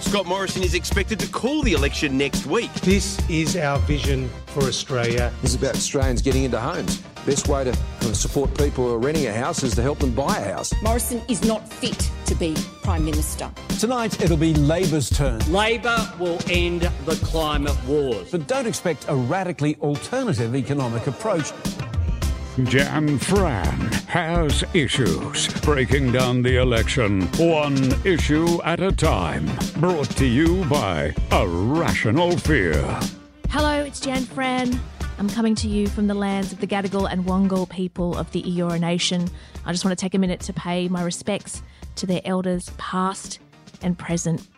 Scott Morrison is expected to call the election next week. This is our vision for Australia. This is about Australians getting into homes. Best way to uh, support people who are renting a house is to help them buy a house. Morrison is not fit to be Prime Minister. Tonight it'll be Labor's turn. Labor will end the climate wars. But don't expect a radically alternative economic approach. Jan Fran has issues. Breaking down the election, one issue at a time. Brought to you by A Rational Fear. Hello, it's Jan Fran. I'm coming to you from the lands of the Gadigal and Wangal people of the Eora Nation. I just want to take a minute to pay my respects to their elders, past and present.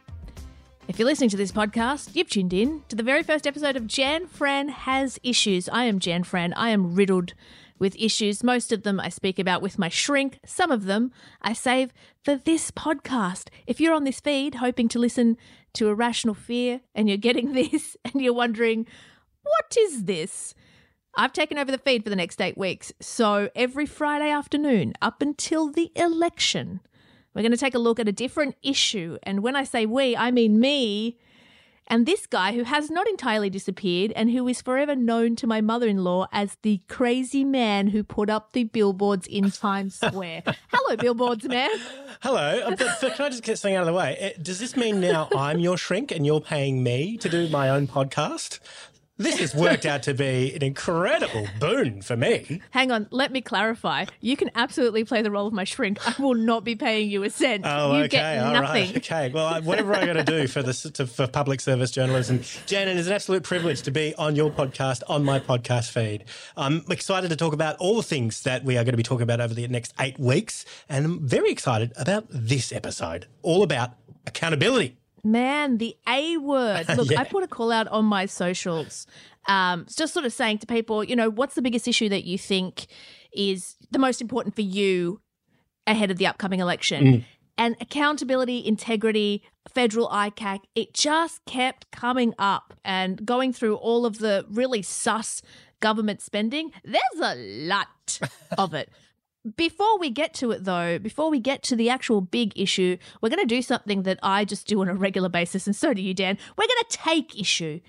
If you're listening to this podcast, you've tuned in to the very first episode of Jan Fran Has Issues. I am Jan Fran. I am riddled with issues. Most of them I speak about with my shrink. Some of them I save for this podcast. If you're on this feed hoping to listen to A Rational Fear and you're getting this and you're wondering, what is this? I've taken over the feed for the next eight weeks. So every Friday afternoon up until the election, we're going to take a look at a different issue. And when I say we, I mean me and this guy who has not entirely disappeared and who is forever known to my mother in law as the crazy man who put up the billboards in Times Square. Hello, billboards man. Hello. But, but can I just get something out of the way? Uh, does this mean now I'm your shrink and you're paying me to do my own podcast? This has worked out to be an incredible boon for me. Hang on, let me clarify. You can absolutely play the role of my shrink. I will not be paying you a cent. Oh, you okay, get all right, okay. Well, whatever I got to do for this to, for public service journalism, Jan, it is an absolute privilege to be on your podcast, on my podcast feed. I'm excited to talk about all the things that we are going to be talking about over the next eight weeks, and I'm very excited about this episode, all about accountability. Man, the A word. Look, Yeah. I put a call out on my socials, um, just sort of saying to people, you know, what's the biggest issue that you think is the most important for you ahead of the upcoming election? Mm. And accountability, integrity, federal ICAC, it just kept coming up and going through all of the really sus government spending. There's a lot of it. Before we get to it, though, before we get to the actual big issue, we're going to do something that I just do on a regular basis, and so do you, Dan. We're going to take issue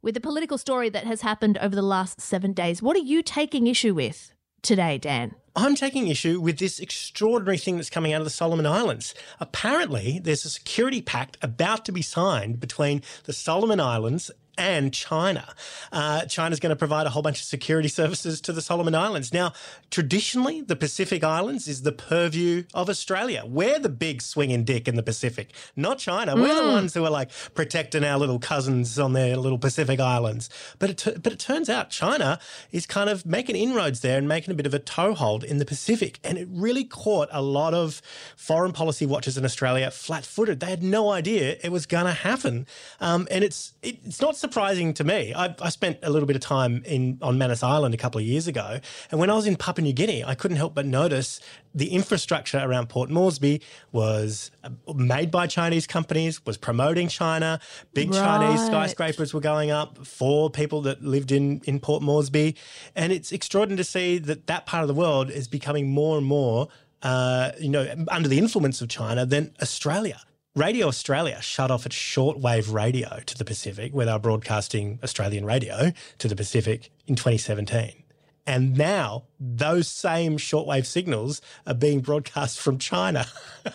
with the political story that has happened over the last seven days. What are you taking issue with today, Dan? I'm taking issue with this extraordinary thing that's coming out of the Solomon Islands. Apparently, there's a security pact about to be signed between the Solomon Islands and China. Uh, China's going to provide a whole bunch of security services to the Solomon Islands. Now, traditionally, the Pacific Islands is the purview of Australia. We're the big swinging dick in the Pacific, not China. We're the ones who are like protecting our little cousins on their little Pacific Islands. But it, but it turns out China is kind of making inroads there and making a bit of a toehold in the Pacific. And it really caught a lot of foreign policy watchers in Australia flat footed. They had no idea it was going to happen. Um, and it's, it, it's not surprising to me. I, I, spent a little bit of time in on Manus Island a couple of years ago, and when I was in Papua New Guinea, I couldn't help but notice the infrastructure around Port Moresby was uh, made by Chinese companies, was promoting China. Big right. Chinese skyscrapers were going up for people that lived in in Port Moresby, and it's extraordinary to see that that part of the world is becoming more and more. Uh, you know, under the influence of China than Australia. Radio Australia shut off its shortwave radio to the Pacific, where they were broadcasting Australian radio to the Pacific in 2017. And now those same shortwave signals are being broadcast from China.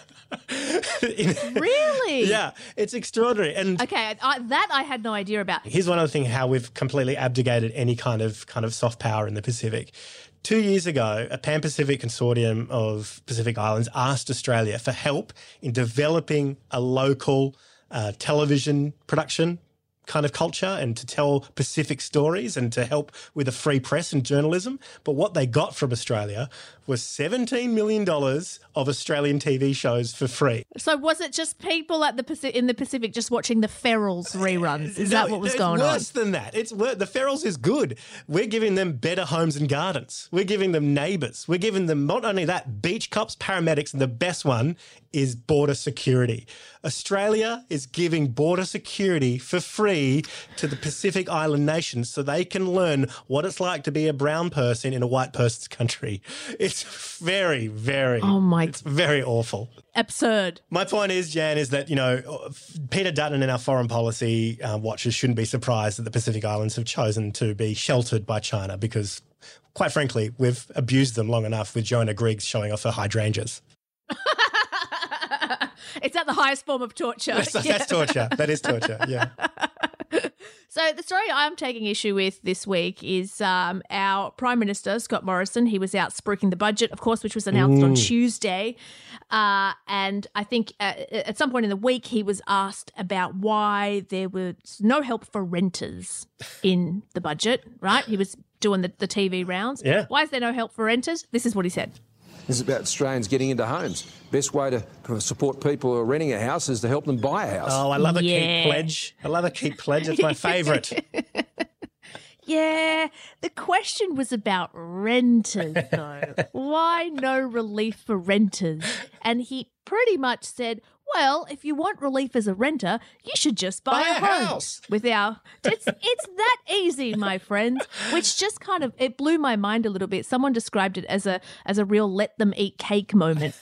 really? Yeah, it's extraordinary. And okay, I, that I had no idea about. Here's one other thing: how we've completely abdicated any kind of kind of soft power in the Pacific. Two years ago, a Pan Pacific consortium of Pacific Islands asked Australia for help in developing a local uh, television production kind of culture and to tell Pacific stories and to help with a free press and journalism. But what they got from Australia was $17 million of Australian TV shows for free. So was it just people at the Pacific, in the Pacific just watching the Ferals reruns? Is no, that what was going on? It's worse than that. It's The Ferals is good. We're giving them better homes and gardens. We're giving them neighbours. We're giving them not only that, beach cops, paramedics, and the best one is border security. Australia is giving border security for free to the Pacific Island nations so they can learn what it's like to be a brown person in a white person's country. It's very, very, oh my, it's very awful. Absurd. My point is, Jan, is that, you know, Peter Dutton and our foreign policy uh, watchers shouldn't be surprised that the Pacific Islands have chosen to be sheltered by China because, quite frankly, we've abused them long enough with Joanna Griggs showing off her hydrangeas. it's at the highest form of torture. That's, that's yeah. torture. That is torture. Yeah. So the story I'm taking issue with this week is um, our Prime Minister Scott Morrison. He was out spruiking the budget, of course, which was announced Ooh. on Tuesday, uh, and I think uh, at some point in the week he was asked about why there was no help for renters in the budget. Right? He was doing the, the TV rounds. Yeah. Why is there no help for renters? This is what he said. This is about Australians getting into homes. Best way to support people who are renting a house is to help them buy a house. Oh, I love a yeah. keep pledge. I love a keep pledge. It's my favourite. yeah, the question was about renters, though. Why no relief for renters? And he pretty much said, well, if you want relief as a renter, you should just buy, buy a, a house. With our, it's it's that easy, my friends. Which just kind of it blew my mind a little bit. Someone described it as a as a real let them eat cake moment.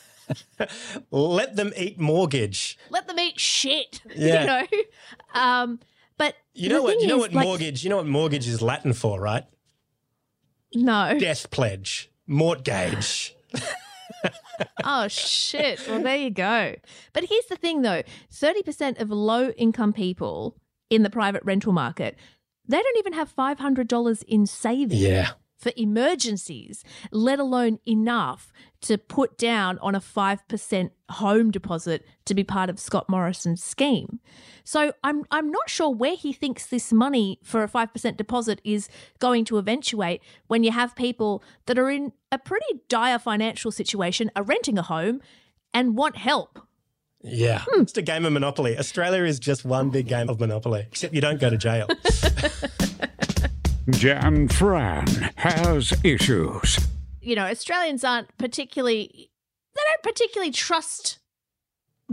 let them eat mortgage. Let them eat shit. Yeah. You know. Um, but you know what? You know what like, mortgage? You know what mortgage is Latin for, right? No. Death pledge. Mortgage oh shit. Well, there you go. But here's the thing though. 30% of low income people in the private rental market, they don't even have $500 in savings. Yeah for emergencies, let alone enough to put down on a 5% home deposit to be part of Scott Morrison's scheme. So I'm I'm not sure where he thinks this money for a 5% deposit is going to eventuate when you have people that are in a pretty dire financial situation, are renting a home and want help. Yeah, hmm. it's a game of Monopoly. Australia is just one big game of Monopoly, except you don't go to jail. Jan Fran has issues. You know, Australians aren't particularly, they don't particularly trust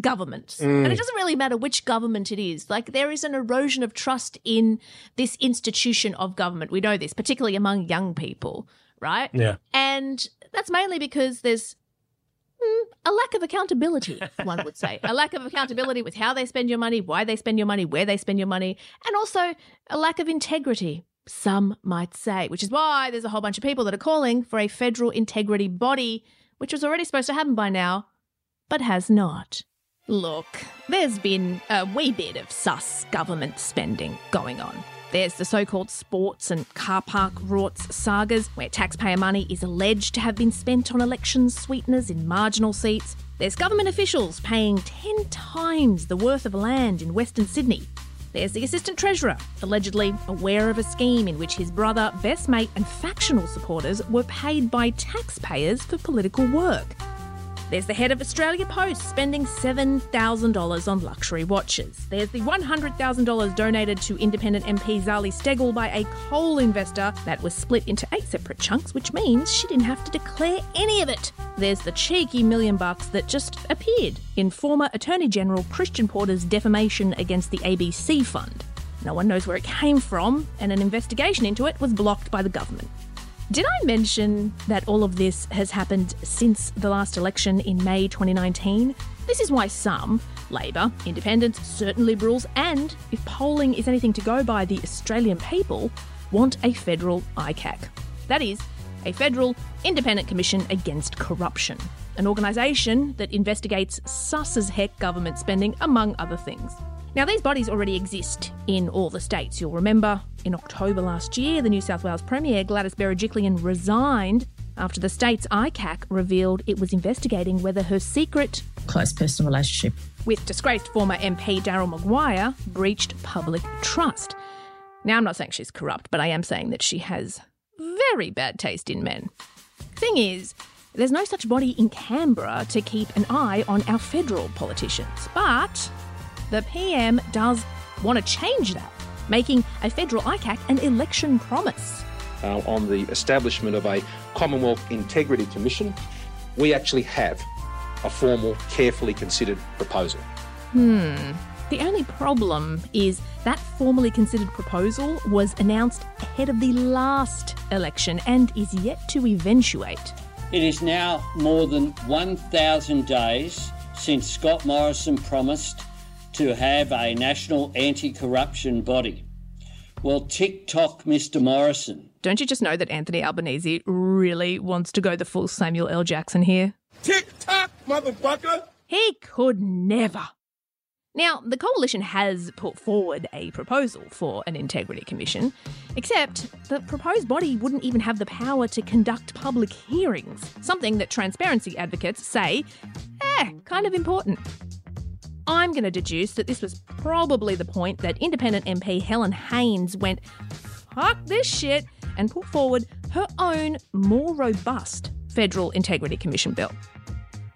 government. Mm. And it doesn't really matter which government it is. Like, there is an erosion of trust in this institution of government. We know this, particularly among young people, right? Yeah. And that's mainly because there's mm, a lack of accountability, one would say. a lack of accountability with how they spend your money, why they spend your money, where they spend your money, and also a lack of integrity some might say, which is why there's a whole bunch of people that are calling for a federal integrity body, which was already supposed to happen by now, but has not. Look, there's been a wee bit of sus government spending going on. There's the so called sports and car park rorts sagas, where taxpayer money is alleged to have been spent on election sweeteners in marginal seats. There's government officials paying 10 times the worth of land in Western Sydney there's the Assistant Treasurer, allegedly aware of a scheme in which his brother, best mate, and factional supporters were paid by taxpayers for political work. There's the head of Australia Post spending $7,000 on luxury watches. There's the $100,000 donated to independent MP Zali Steggall by a coal investor that was split into eight separate chunks, which means she didn't have to declare any of it. There's the cheeky million bucks that just appeared in former Attorney General Christian Porter's defamation against the ABC fund. No one knows where it came from, and an investigation into it was blocked by the government. Did I mention that all of this has happened since the last election in May 2019? This is why some, Labor, Independents, certain Liberals, and, if polling is anything to go by, the Australian people, want a federal ICAC. That is, a federal independent commission against corruption, an organisation that investigates sus as heck government spending, among other things. Now, these bodies already exist in all the states. You'll remember in October last year, the New South Wales Premier Gladys Berejiklian resigned after the state's ICAC revealed it was investigating whether her secret close personal relationship with disgraced former MP Daryl Maguire breached public trust. Now, I'm not saying she's corrupt, but I am saying that she has very bad taste in men. Thing is, there's no such body in Canberra to keep an eye on our federal politicians. But the PM does want to change that, making a federal ICAC an election promise. Uh, on the establishment of a Commonwealth Integrity Commission, we actually have a formal, carefully considered proposal. Hmm. The only problem is that formally considered proposal was announced ahead of the last election and is yet to eventuate. It is now more than 1,000 days since Scott Morrison promised to have a national anti corruption body. Well, tick tock, Mr. Morrison. Don't you just know that Anthony Albanese really wants to go the full Samuel L. Jackson here? Tick tock, motherfucker! He could never. Now, the coalition has put forward a proposal for an integrity commission, except the proposed body wouldn't even have the power to conduct public hearings, something that transparency advocates say, eh, kind of important. I'm going to deduce that this was probably the point that independent MP Helen Haines went, fuck this shit, and put forward her own more robust Federal Integrity Commission bill.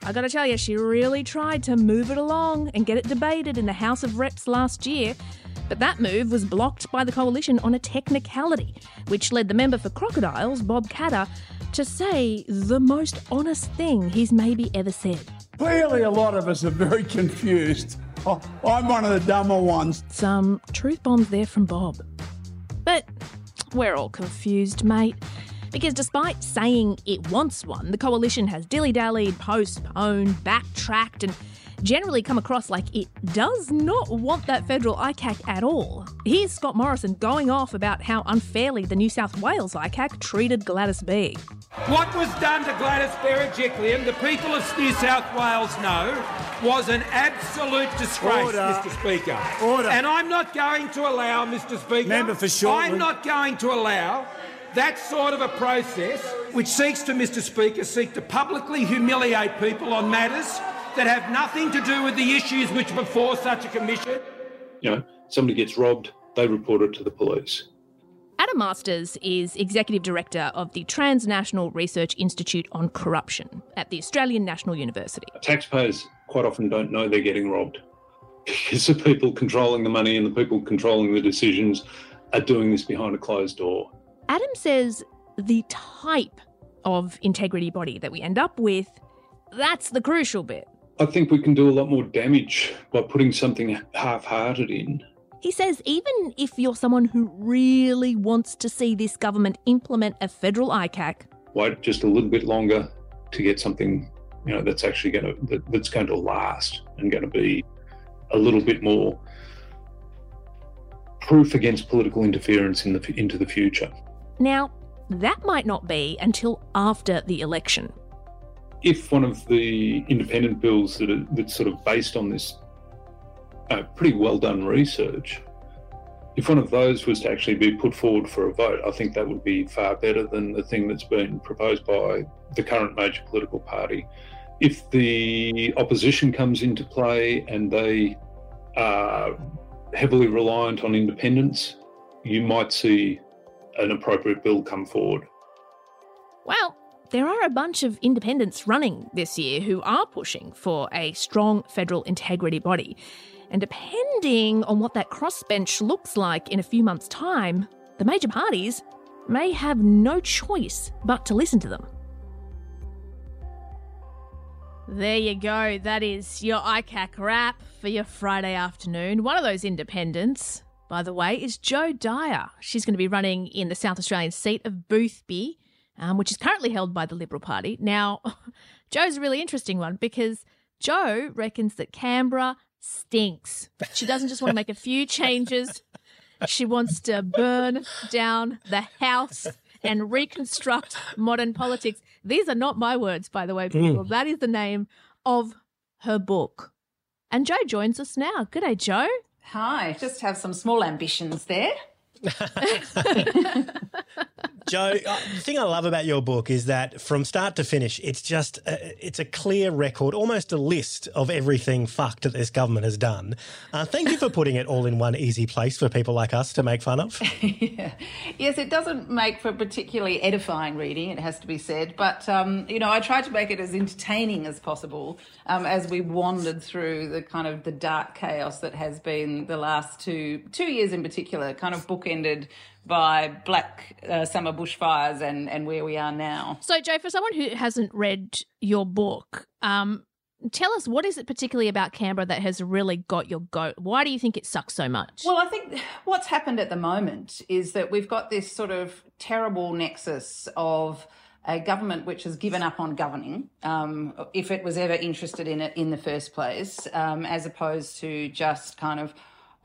I gotta tell you, she really tried to move it along and get it debated in the House of Reps last year, but that move was blocked by the coalition on a technicality, which led the member for Crocodiles, Bob Katter, to say the most honest thing he's maybe ever said. Clearly, a lot of us are very confused. Oh, I'm one of the dumber ones. Some truth bombs there from Bob. But we're all confused, mate. Because despite saying it wants one, the coalition has dilly dallied, postponed, backtracked, and generally come across like it does not want that federal ICAC at all. Here's Scott Morrison going off about how unfairly the New South Wales ICAC treated Gladys B. What was done to Gladys Berejiklian, the people of New South Wales know, was an absolute disgrace, Order. Mr Speaker. Order. And I'm not going to allow, Mr Speaker, Member for Shortland. I'm not going to allow that sort of a process which seeks to, Mr Speaker, seek to publicly humiliate people on matters that have nothing to do with the issues which before such a commission. You know, somebody gets robbed, they report it to the police. Adam Masters is Executive Director of the Transnational Research Institute on Corruption at the Australian National University. Taxpayers quite often don't know they're getting robbed because the people controlling the money and the people controlling the decisions are doing this behind a closed door. Adam says the type of integrity body that we end up with, that's the crucial bit. I think we can do a lot more damage by putting something half hearted in. He says even if you're someone who really wants to see this government implement a federal ICAC, Wait just a little bit longer to get something, you know, that's actually going to that, that's going to last and going to be a little bit more proof against political interference in the into the future. Now, that might not be until after the election. If one of the independent bills that are that's sort of based on this uh, pretty well done research, if one of those was to actually be put forward for a vote, I think that would be far better than the thing that's been proposed by the current major political party. If the opposition comes into play and they are heavily reliant on independence, you might see an appropriate bill come forward. Well, there are a bunch of independents running this year who are pushing for a strong federal integrity body. And depending on what that crossbench looks like in a few months' time, the major parties may have no choice but to listen to them. There you go. That is your ICAC wrap for your Friday afternoon. One of those independents, by the way, is Jo Dyer. She's going to be running in the South Australian seat of Boothby, um, which is currently held by the Liberal Party. Now, Jo's a really interesting one because Jo reckons that Canberra stinks. She doesn't just want to make a few changes, she wants to burn down the house and reconstruct modern politics. These are not my words, by the way, people. Mm. That is the name of her book. And Jo joins us now. Good day, Jo. Hi, just have some small ambitions there. Jo, uh, the thing I love about your book is that from start to finish, it's just a, uh, it's a clear record, almost a list of everything fucked that this government has done. Uh, thank you for putting it all in one easy place for people like us to make fun of. yeah. Yes, it doesn't make for particularly edifying reading, it has to be said, but um, you know, I tried to make it as entertaining as possible um, as we wandered through the kind of the dark chaos that has been the last two two years in particular, kind of by black uh, summer bushfires and, and where we are now. So, Jo, for someone who hasn't read your book, um, tell us what is it particularly about Canberra that has really got your goat? Why do you think it sucks so much? Well, I think what's happened at the moment is that we've got this sort of terrible nexus of a government which has given up on governing, um, if it was ever interested in it in the first place, um, as opposed to just kind of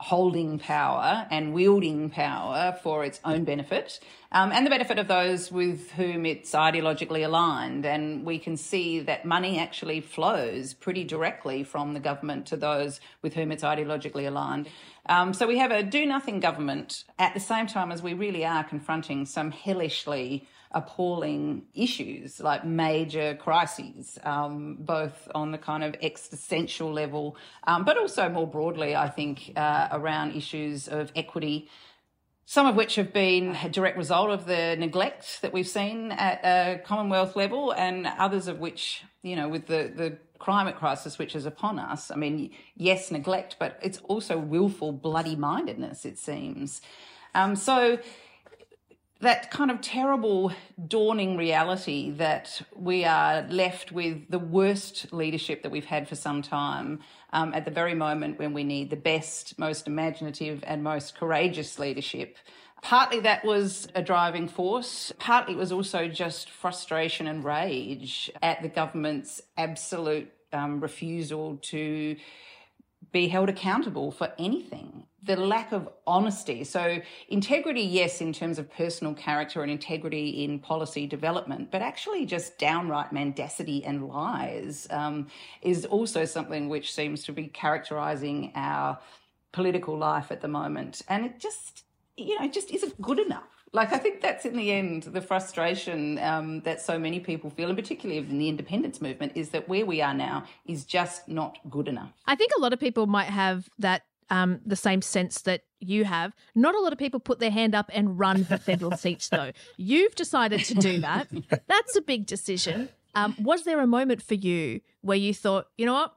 holding power and wielding power for its own benefit um, and the benefit of those with whom it's ideologically aligned. And we can see that money actually flows pretty directly from the government to those with whom it's ideologically aligned. Um, so we have a do nothing government at the same time as we really are confronting some hellishly appalling issues like major crises, um, both on the kind of existential level, um, but also more broadly, I think, uh, around issues of equity. Some of which have been a direct result of the neglect that we've seen at a Commonwealth level, and others of which, you know, with the, the climate crisis which is upon us. I mean, yes, neglect, but it's also willful bloody mindedness, it seems. Um, so that kind of terrible dawning reality that we are left with the worst leadership that we've had for some time um, at the very moment when we need the best, most imaginative, and most courageous leadership. Partly that was a driving force. Partly it was also just frustration and rage at the government's absolute um, refusal to be held accountable for anything. The lack of honesty. So, integrity, yes, in terms of personal character and integrity in policy development, but actually just downright mendacity and lies um, is also something which seems to be characterizing our political life at the moment. And it just, you know, just isn't good enough. Like, I think that's in the end the frustration um, that so many people feel, and particularly in the independence movement, is that where we are now is just not good enough. I think a lot of people might have that um, the same sense that you have. Not a lot of people put their hand up and run for federal seats, though. You've decided to do that. That's a big decision. Um, was there a moment for you where you thought, you know what?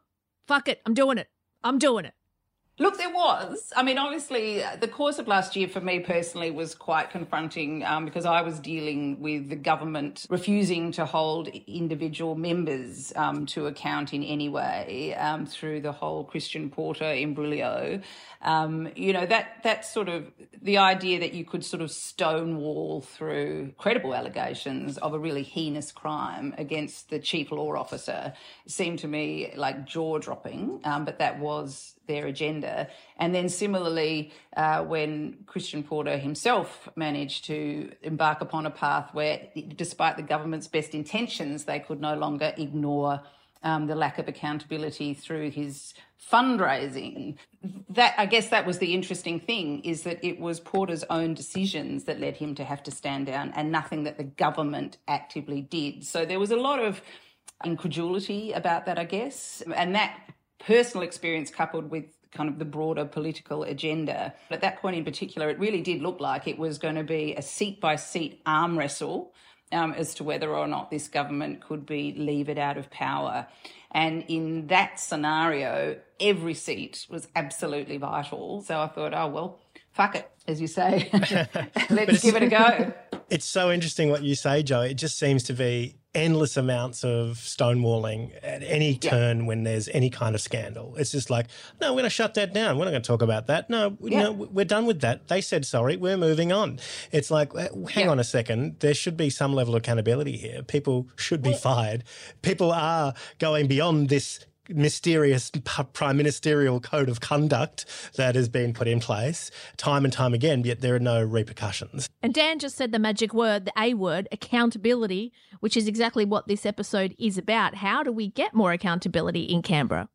Fuck it. I'm doing it. I'm doing it. Look, there was. I mean, obviously, the course of last year for me personally was quite confronting um, because I was dealing with the government refusing to hold individual members um, to account in any way um, through the whole Christian Porter imbroglio. Um, you know, that, that sort of the idea that you could sort of stonewall through credible allegations of a really heinous crime against the chief law officer seemed to me like jaw dropping, um, but that was their agenda. And then similarly, uh, when Christian Porter himself managed to embark upon a path where, despite the government's best intentions, they could no longer ignore um, the lack of accountability through his fundraising. That I guess that was the interesting thing is that it was Porter's own decisions that led him to have to stand down, and nothing that the government actively did. So there was a lot of incredulity about that, I guess, and that personal experience coupled with kind of the broader political agenda. At that point in particular, it really did look like it was going to be a seat by seat arm wrestle um, as to whether or not this government could be levered out of power. And in that scenario, every seat was absolutely vital. So I thought, oh, well, fuck it, as you say. Let's give it a go. It's so interesting what you say, Jo. It just seems to be endless amounts of stonewalling at any Yeah. turn when there's any kind of scandal. It's just like, no, we're going to shut that down. We're not going to talk about that. No, Yeah. no, we're done with that. They said sorry. We're moving on. It's like, hang Yeah. on a second. There should be some level of accountability here. People should be fired. People are going beyond this mysterious prime ministerial code of conduct that has been put in place time and time again, yet there are no repercussions. And Dan just said the magic word, the A word, accountability, which is exactly what this episode is about. How do we get more accountability in Canberra?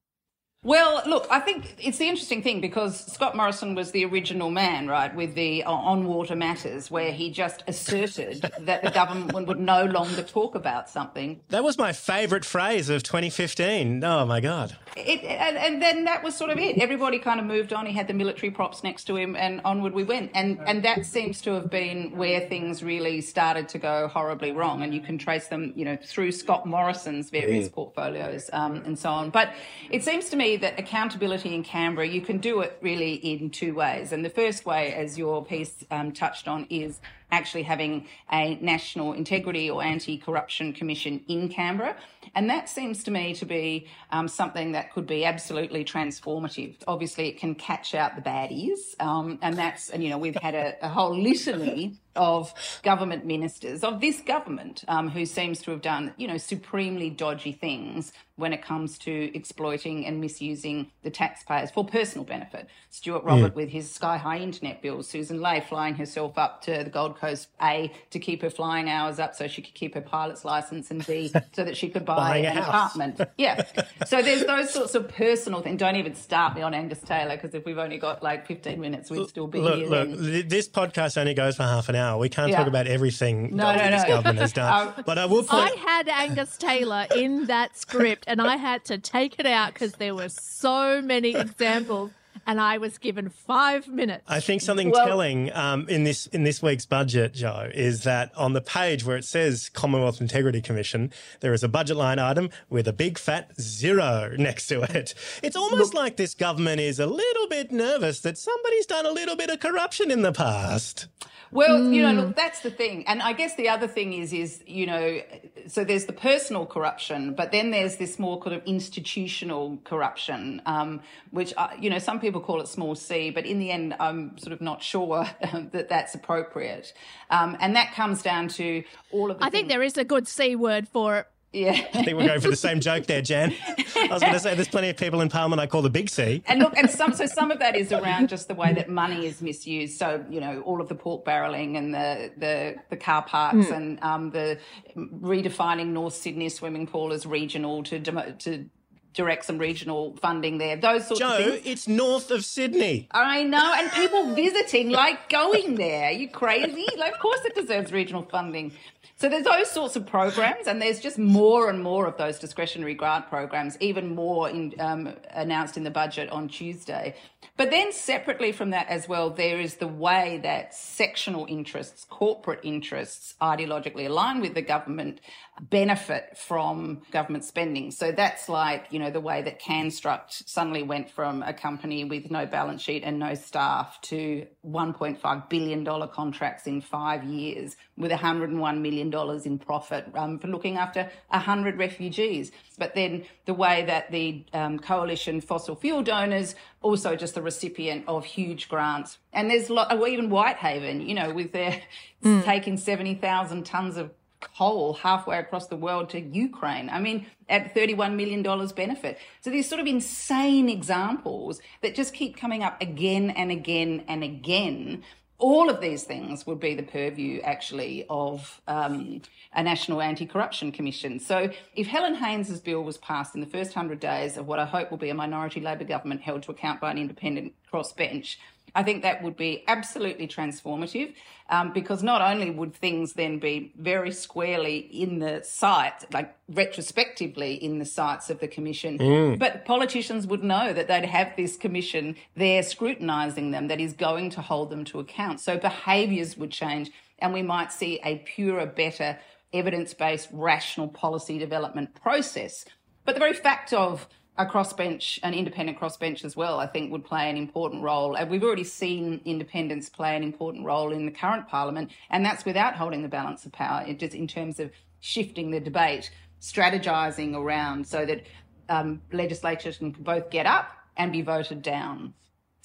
Well, look, I think it's the interesting thing because Scott Morrison was the original man, right, with the uh, on water matters, where he just asserted that the government would no longer talk about something. That was my favourite phrase of 2015. Oh my God. It, and, and then that was sort of it. Everybody kind of moved on. He had the military props next to him, and onward we went. And and that seems to have been where things really started to go horribly wrong. And you can trace them, you know, through Scott Morrison's various Mm. portfolios um, and so on. But it seems to me that accountability in Canberra, you can do it really in two ways. And the first way, as your piece um, touched on, is actually having a national integrity or anti-corruption commission in Canberra. And that seems to me to be um, something that could be absolutely transformative. Obviously, it can catch out the baddies. Um, and that's, and you know, we've had a, a whole litany of government ministers of this government um, who seems to have done, you know, supremely dodgy things when it comes to exploiting and misusing the taxpayers for personal benefit. Stuart Robert Mm. with his sky high internet bills, Sussan Ley flying herself up to the Gold Coast, A, to keep her flying hours up so she could keep her pilot's license, and B, so that she could buy Buying an house. apartment. Yeah. So there's those sorts of personal things. Don't even start me on Angus Taylor because if we've only got like 15 minutes, we'd still be Look, here. look, then. this podcast only goes for half an hour. We can't Yeah. talk about everything No, that no, this no. government has done. Um, but I will I had Angus Taylor in that script and I had to take it out because there were so many examples and I was given five minutes. I think something Well- telling um, in this in this week's budget, Jo, is that on the page where it says Commonwealth Integrity Commission, there is a budget line item with a big fat zero next to it. It's almost like this government is a little bit nervous that somebody's done a little bit of corruption in the past. Well, you know, Mm. look, that's the thing. And I guess the other thing is, is, you know, so there's the personal corruption, but then there's this more kind of institutional corruption, um, which, uh, you know, some people call it small c, but in the end, I'm sort of not sure that that's appropriate. Um, and that comes down to all of the I think there is a good C word for it. Yeah. I think we're going for the same joke there, Jan. I was going to say there's plenty of people in Parliament I call the big C. And look, and some so some of that is around just the way that money is misused. So you know, all of the pork barreling and the the, the car parks Mm. and um, the redefining North Sydney swimming pool as regional to demo- to direct some regional funding there. Those sorts Jo, of things. it's north of Sydney. I know, and people visiting, like going there. Are you crazy? Like, of course, it deserves regional funding. So there's those sorts of programs, and there's just more and more of those discretionary grant programs, even more in, um, announced in the budget on Tuesday. But then separately from that as well, there is the way that sectional interests, corporate interests, ideologically aligned with the government, benefit from government spending. So that's like, you know, the way that Canstruct suddenly went from a company with no balance sheet and no staff to $1.5 billion contracts in five years with $101 million in profit um, for looking after 100 refugees. But then the way that the um, coalition fossil fuel donors also just the recipient of huge grants. And there's a lot, well, even Whitehaven, you know, with their Mm. taking 70,000 tons of coal halfway across the world to Ukraine. I mean, at $31 million benefit. So these sort of insane examples that just keep coming up again and again and again. All of these things would be the purview, actually, of um, a National Anti Corruption Commission. So, if Helen Haines's bill was passed in the first 100 days of what I hope will be a minority Labor government held to account by an independent crossbench, I think that would be absolutely transformative um, because not only would things then be very squarely in the sight, like retrospectively in the sights of the commission, Mm. but politicians would know that they'd have this commission there scrutinising them that is going to hold them to account. So behaviours would change and we might see a purer, better evidence based, rational policy development process. But the very fact of a crossbench, an independent crossbench as well, I think would play an important role. And we've already seen independents play an important role in the current parliament, and that's without holding the balance of power, it just in terms of shifting the debate, strategising around so that um, legislatures can both get up and be voted down.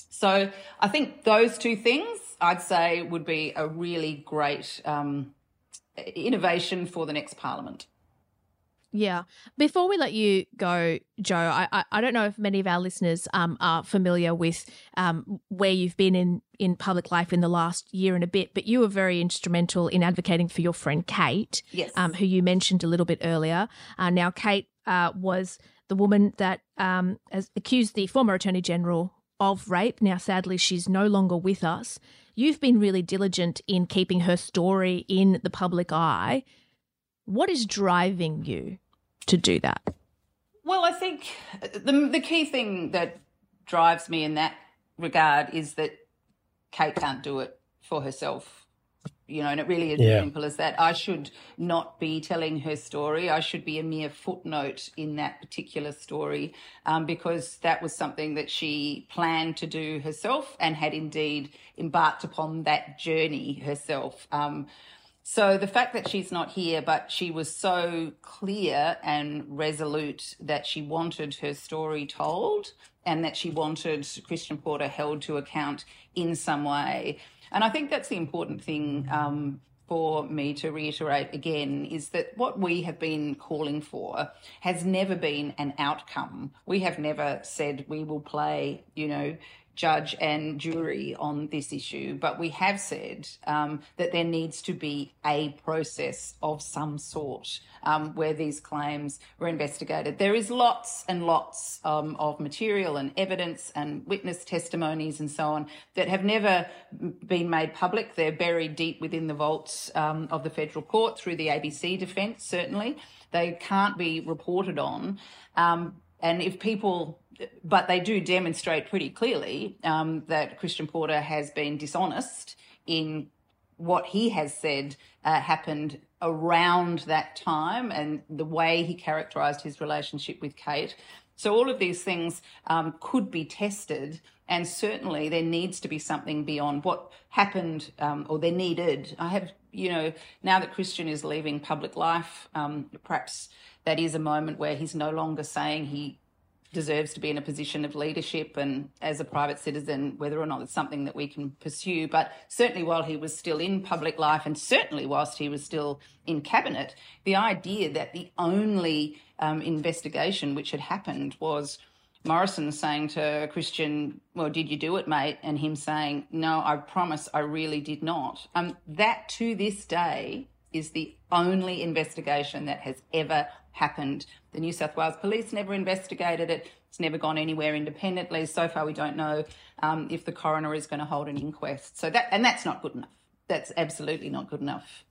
So I think those two things I'd say would be a really great um, innovation for the next parliament. Yeah. Before we let you go, Jo, I, I, I don't know if many of our listeners um, are familiar with um, where you've been in, in public life in the last year and a bit, but you were very instrumental in advocating for your friend Kate, yes. um, who you mentioned a little bit earlier. Uh, now, Kate uh, was the woman that um, has accused the former Attorney General of rape. Now, sadly, she's no longer with us. You've been really diligent in keeping her story in the public eye. What is driving you to do that? Well, I think the the key thing that drives me in that regard is that Kate can't do it for herself. You know, and it really is Yeah. as simple as that. I should not be telling her story. I should be a mere footnote in that particular story um, because that was something that she planned to do herself and had indeed embarked upon that journey herself. Um, so the fact that she's not here, but she was so clear and resolute that she wanted her story told and that she wanted Christian Porter held to account in some way. And I think that's the important thing um, for me to reiterate again is that what we have been calling for has never been an outcome. We have never said we will play, you know, judge and jury on this issue, but we have said um, that there needs to be a process of some sort um, where these claims were investigated. There is lots and lots um, of material and evidence and witness testimonies and so on that have never been made public. They're buried deep within the vaults um, of the federal court through the ABC defence, certainly. They can't be reported on. Um, and if people but they do demonstrate pretty clearly um, that Christian Porter has been dishonest in what he has said uh, happened around that time and the way he characterised his relationship with Kate. So all of these things um, could be tested, and certainly there needs to be something beyond what happened um, or there needed. I have, you know, now that Christian is leaving public life, um, perhaps that is a moment where he's no longer saying he deserves to be in a position of leadership and as a private citizen, whether or not it's something that we can pursue. But certainly while he was still in public life and certainly whilst he was still in cabinet, the idea that the only um, investigation which had happened was Morrison saying to Christian, Well, did you do it, mate? And him saying, No, I promise I really did not. Um, that to this day is the only investigation that has ever happened. The New South Wales Police never investigated it. It's never gone anywhere independently. So far, we don't know um, if the coroner is going to hold an inquest. So that and that's not good enough. That's absolutely not good enough.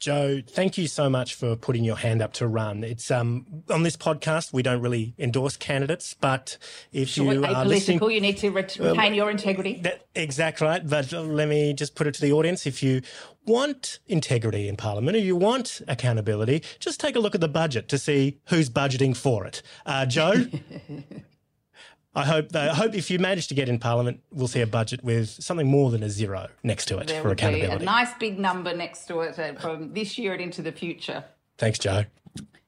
Jo, thank you so much for putting your hand up to run. It's um on this podcast we don't really endorse candidates, but if you are apolitical, listening, you need to ret- Well, retain your integrity. That, exactly right. But let me just put it to the audience. If you want integrity in Parliament or you want accountability, just take a look at the budget to see who's budgeting for it. Uh, Jo, I hope I hope if you manage to get in Parliament, we'll see a budget with something more than a zero next to it There for accountability. be a nice big number next to it uh, from this year and into the future. Thanks, Jo.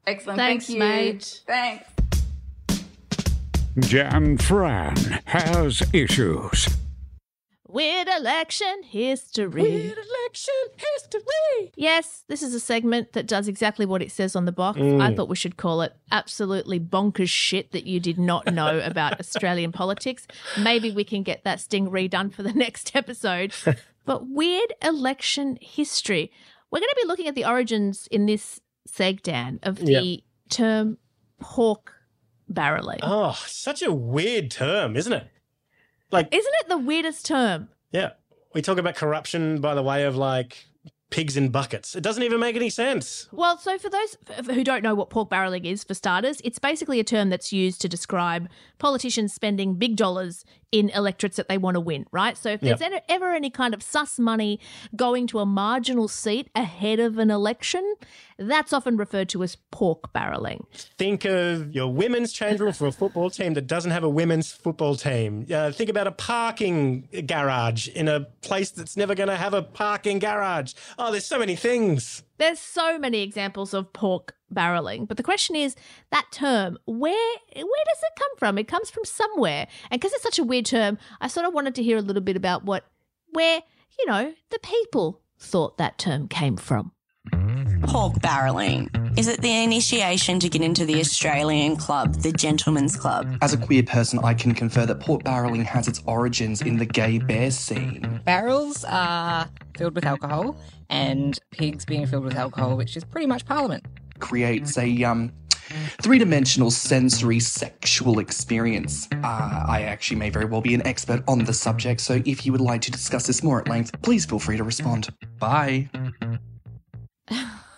Excellent. Thanks, Thank you. mate. Thanks. Jan Fran has issues. Weird election history. Weird election history. Yes, this is a segment that does exactly what it says on the box. Mm. I thought we should call it absolutely bonkers shit that you did not know about Australian politics. Maybe we can get that sting redone for the next episode. but weird election history. We're going to be looking at the origins in this seg, Dan, of the Yep. term pork barreling. Oh, such a weird term, isn't it? Like, Isn't it the weirdest term? yeah, we talk about corruption by the way of like pigs in buckets. It doesn't even make any sense. Well, so for those who don't know what pork barreling is, for starters, it's basically a term that's used to describe politicians spending big dollars in electorates that they want to win, right? So if there's ever- ever any kind of sus money going to a marginal seat ahead of an election, that's often referred to as pork barreling. Think of your women's change room for a football team that doesn't have a women's football team. Uh, think about a parking garage in a place that's never going to have a parking garage. Oh, there's so many things. There's so many examples of pork barreling, but the question is that term, where where does it come from? It comes from somewhere. And because it's such a weird term, I sort of wanted to hear a little bit about what where, you know, the people thought that term came from. Pork barreling. Is it the initiation to get into the Australian club, the Gentleman's Club? As a queer person, I can confer that pork barreling has its origins in the gay bear scene. Barrels are filled with alcohol, and pigs being filled with alcohol, which is pretty much Parliament. Creates a um three-dimensional sensory sexual experience. Uh, I actually may very well be an expert on the subject, so if you would like to discuss this more at length, please feel free to respond. Bye.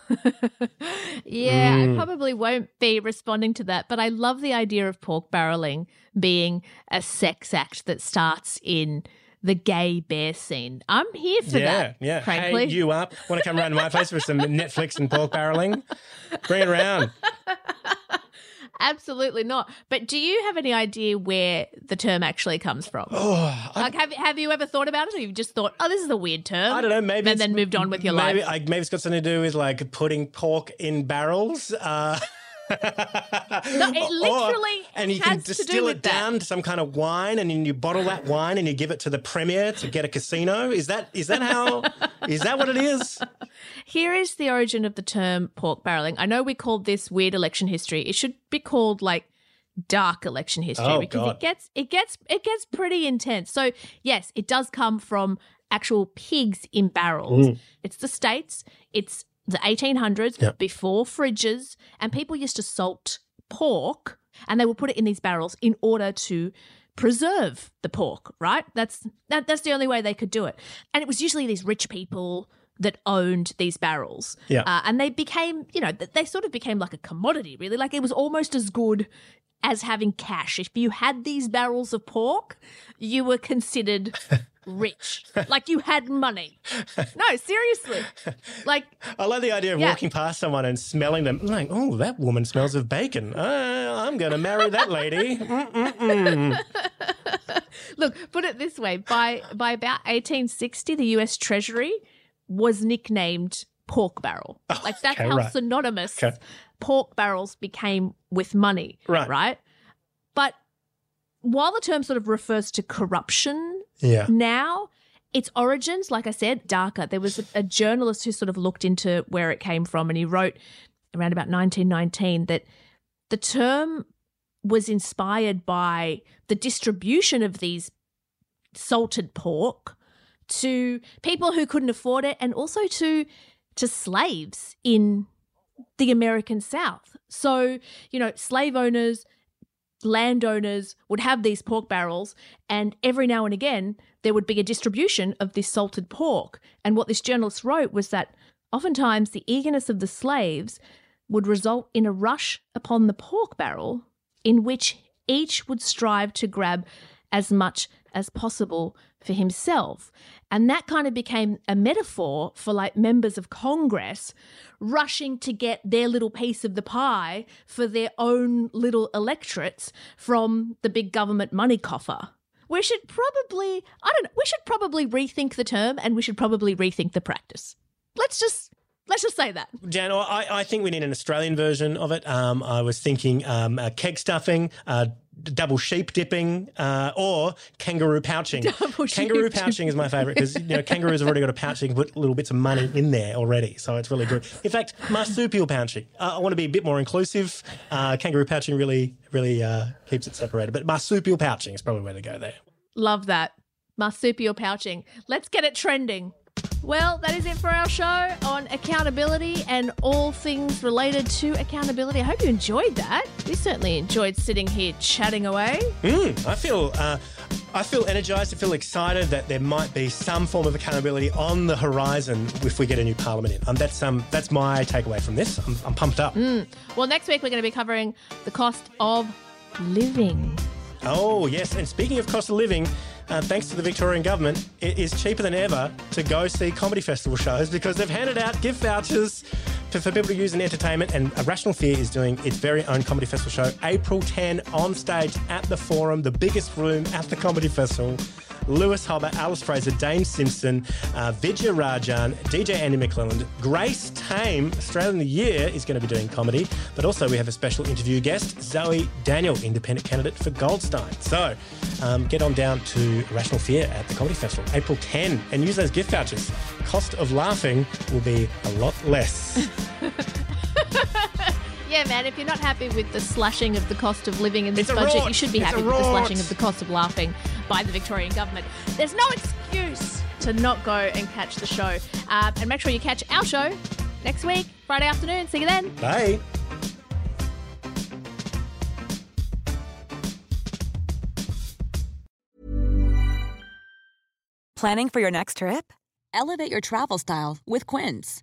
Yeah, Mm. I probably won't be responding to that, but I love the idea of pork barreling being a sex act that starts in the gay bear scene. I'm here for yeah, that. yeah. frankly. Hey, you up? Want to come round to my place for some Netflix and pork barreling? Bring it around. Absolutely not. But do you have any idea where the term actually comes from? Oh, like, have have you ever thought about it, or you've just thought, "Oh, this is a weird term"? I don't know. Maybe and then moved on with your maybe, life. I, maybe it's got something to do with like putting pork in barrels. Uh, it literally and you can distill it that. down to some kind of wine, and then you bottle that wine and you give it to the premier to get a casino. Is that is that how? is that what it is? Here is the origin of the term pork barreling. I know we called this weird election history. It should be called like dark election history Oh, because God. it gets it gets it gets pretty intense. So yes, it does come from actual pigs in barrels. Mm. It's the states. It's the 1800s Yep. before fridges, and people used to salt pork, and they would put it in these barrels in order to preserve the pork. Right? That's that, that's the only way they could do it. And it was usually these rich people that owned these barrels. Yeah. Uh, and they became, you know, they sort of became like a commodity, really. Like it was almost as good as having cash. If you had these barrels of pork, you were considered rich. like you had money. No, seriously. Like I love the idea of Yeah. walking past someone and smelling them. Like, oh, that woman smells of bacon. Uh, I'm going to marry that lady. Look, put it this way: by by about 1860, the U.S. Treasury was nicknamed pork barrel. Oh, like that's okay, how right. synonymous Okay. pork barrels became with money. Right. Right. But while the term sort of refers to corruption Yeah. now, its origins, like I said, darker. There was a, a journalist who sort of looked into where it came from, and he wrote around about 1919 that the term was inspired by the distribution of these salted pork to people who couldn't afford it and also to to slaves in the American South. So, you know, slave owners, landowners would have these pork barrels, and every now and again there would be a distribution of this salted pork. And what this journalist wrote was that oftentimes the eagerness of the slaves would result in a rush upon the pork barrel in which each would strive to grab as much as possible for himself. And that kind of became a metaphor for like members of Congress rushing to get their little piece of the pie for their own little electorates from the big government money coffer. We should probably, I don't know, we should probably rethink the term and we should probably rethink the practice. Let's just let's just say that. Jan, I, I think we need an Australian version of it. Um, I was thinking um, uh, keg stuffing, uh, double sheep dipping, uh, or kangaroo pouching. Double kangaroo pouching is my favourite because you know kangaroos have already got a pouch. You can put little bits of money in there already, so it's really good. In fact, marsupial pouching. Uh, I want to be a bit more inclusive. Uh, kangaroo pouching really, really uh, keeps it separated, but marsupial pouching is probably where to go there. Love that. Marsupial pouching. Let's get it trending. Well, that is it for our show on accountability and all things related to accountability. I hope you enjoyed that. We certainly enjoyed sitting here chatting away. Mm, I feel. Uh, I feel energized. I feel excited that there might be some form of accountability on the horizon if we get a new parliament in. Um, that's um, that's my takeaway from this. I'm, I'm pumped up. Mm. Well, next week we're going to be covering the cost of living. Oh yes, and speaking of cost of living, uh, thanks to the Victorian government, it is cheaper than ever to go see comedy festival shows because they've handed out gift vouchers to, for people to use in entertainment. And Rational Fear is doing its very own comedy festival show April 10 on stage at the Forum, the biggest room at the comedy festival. Lewis Hobba, Alice Fraser, Dane Simpson, uh, Vidya Rajan, DJ Andy McClelland, Grace Tame, Australian of the Year, is going to be doing comedy. But also, we have a special interview guest, Zoe Daniel, independent candidate for Goldstein. So um, get on down to Rational Fear at the Comedy Festival, April 10, and use those gift vouchers. Cost of laughing will be a lot less. Yeah, man, if you're not happy with the slashing of the cost of living in this It's budget, you should be It's happy with the slashing of the cost of laughing by the Victorian government. There's no excuse to not go and catch the show. Uh, and make sure you catch our show next week, Friday afternoon. See you then. Bye. Planning for your next trip? Elevate your travel style with Quince.